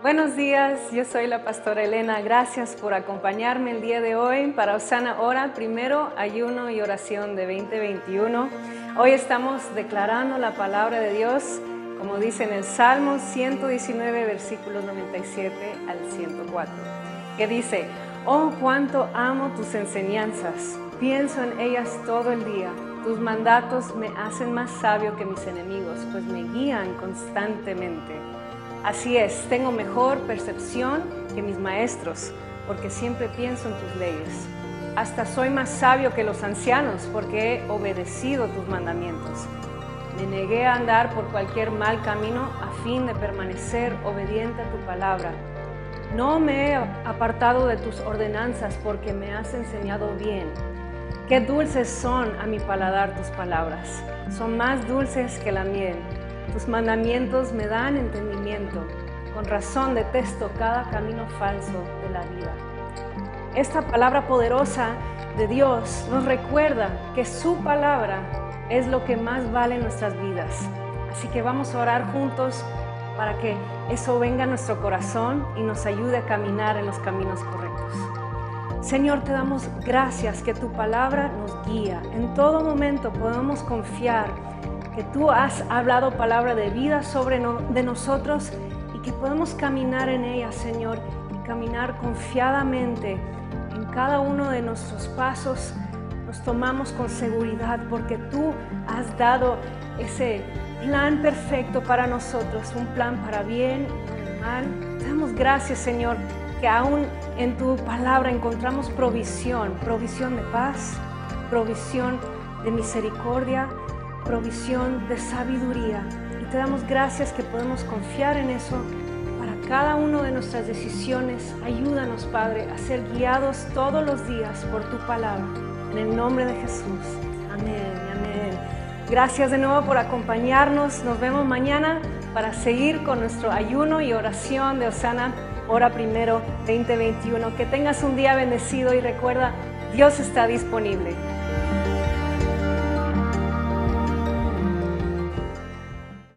Buenos días, yo soy la pastora Elena. Gracias por acompañarme el día de hoy para Osana Hora, primero ayuno y oración de 2021. Hoy estamos declarando la palabra de Dios, como dice en el Salmo 119, versículos 97 al 104, que dice, Oh, cuánto amo tus enseñanzas, pienso en ellas todo el día. Tus mandatos me hacen más sabio que mis enemigos, pues me guían constantemente. Así es, tengo mejor percepción que mis maestros, porque siempre pienso en tus leyes. Hasta soy más sabio que los ancianos, porque he obedecido tus mandamientos. Me negué a andar por cualquier mal camino a fin de permanecer obediente a tu palabra. No me he apartado de tus ordenanzas porque me has enseñado bien. Qué dulces son a mi paladar tus palabras. Son más dulces que la miel tus mandamientos me dan entendimiento. Con razón detesto cada camino falso de la vida. Esta palabra poderosa de Dios nos recuerda que su palabra es lo que más vale en nuestras vidas. Así que vamos a orar juntos para que eso venga a nuestro corazón y nos ayude a caminar en los caminos correctos. Señor, te damos gracias que tu palabra nos guía. En todo momento podemos confiar que tú has hablado palabra de vida sobre de nosotros y que podemos caminar en ella, Señor, y caminar confiadamente en cada uno de nuestros pasos. Nos tomamos con seguridad porque tú has dado ese plan perfecto para nosotros, un plan para bien y mal. Damos gracias, Señor, que aún en tu palabra encontramos provisión, provisión de paz, provisión de misericordia, provisión de sabiduría. Y te damos gracias que podemos confiar en eso para cada una de nuestras decisiones. Ayúdanos, Padre, a ser guiados todos los días por tu palabra. En el nombre de Jesús. Amén amén. Gracias de nuevo por acompañarnos. Nos vemos mañana para seguir con nuestro ayuno y oración de Osana, hora primero 2021. Que tengas un día bendecido y recuerda, Dios está disponible.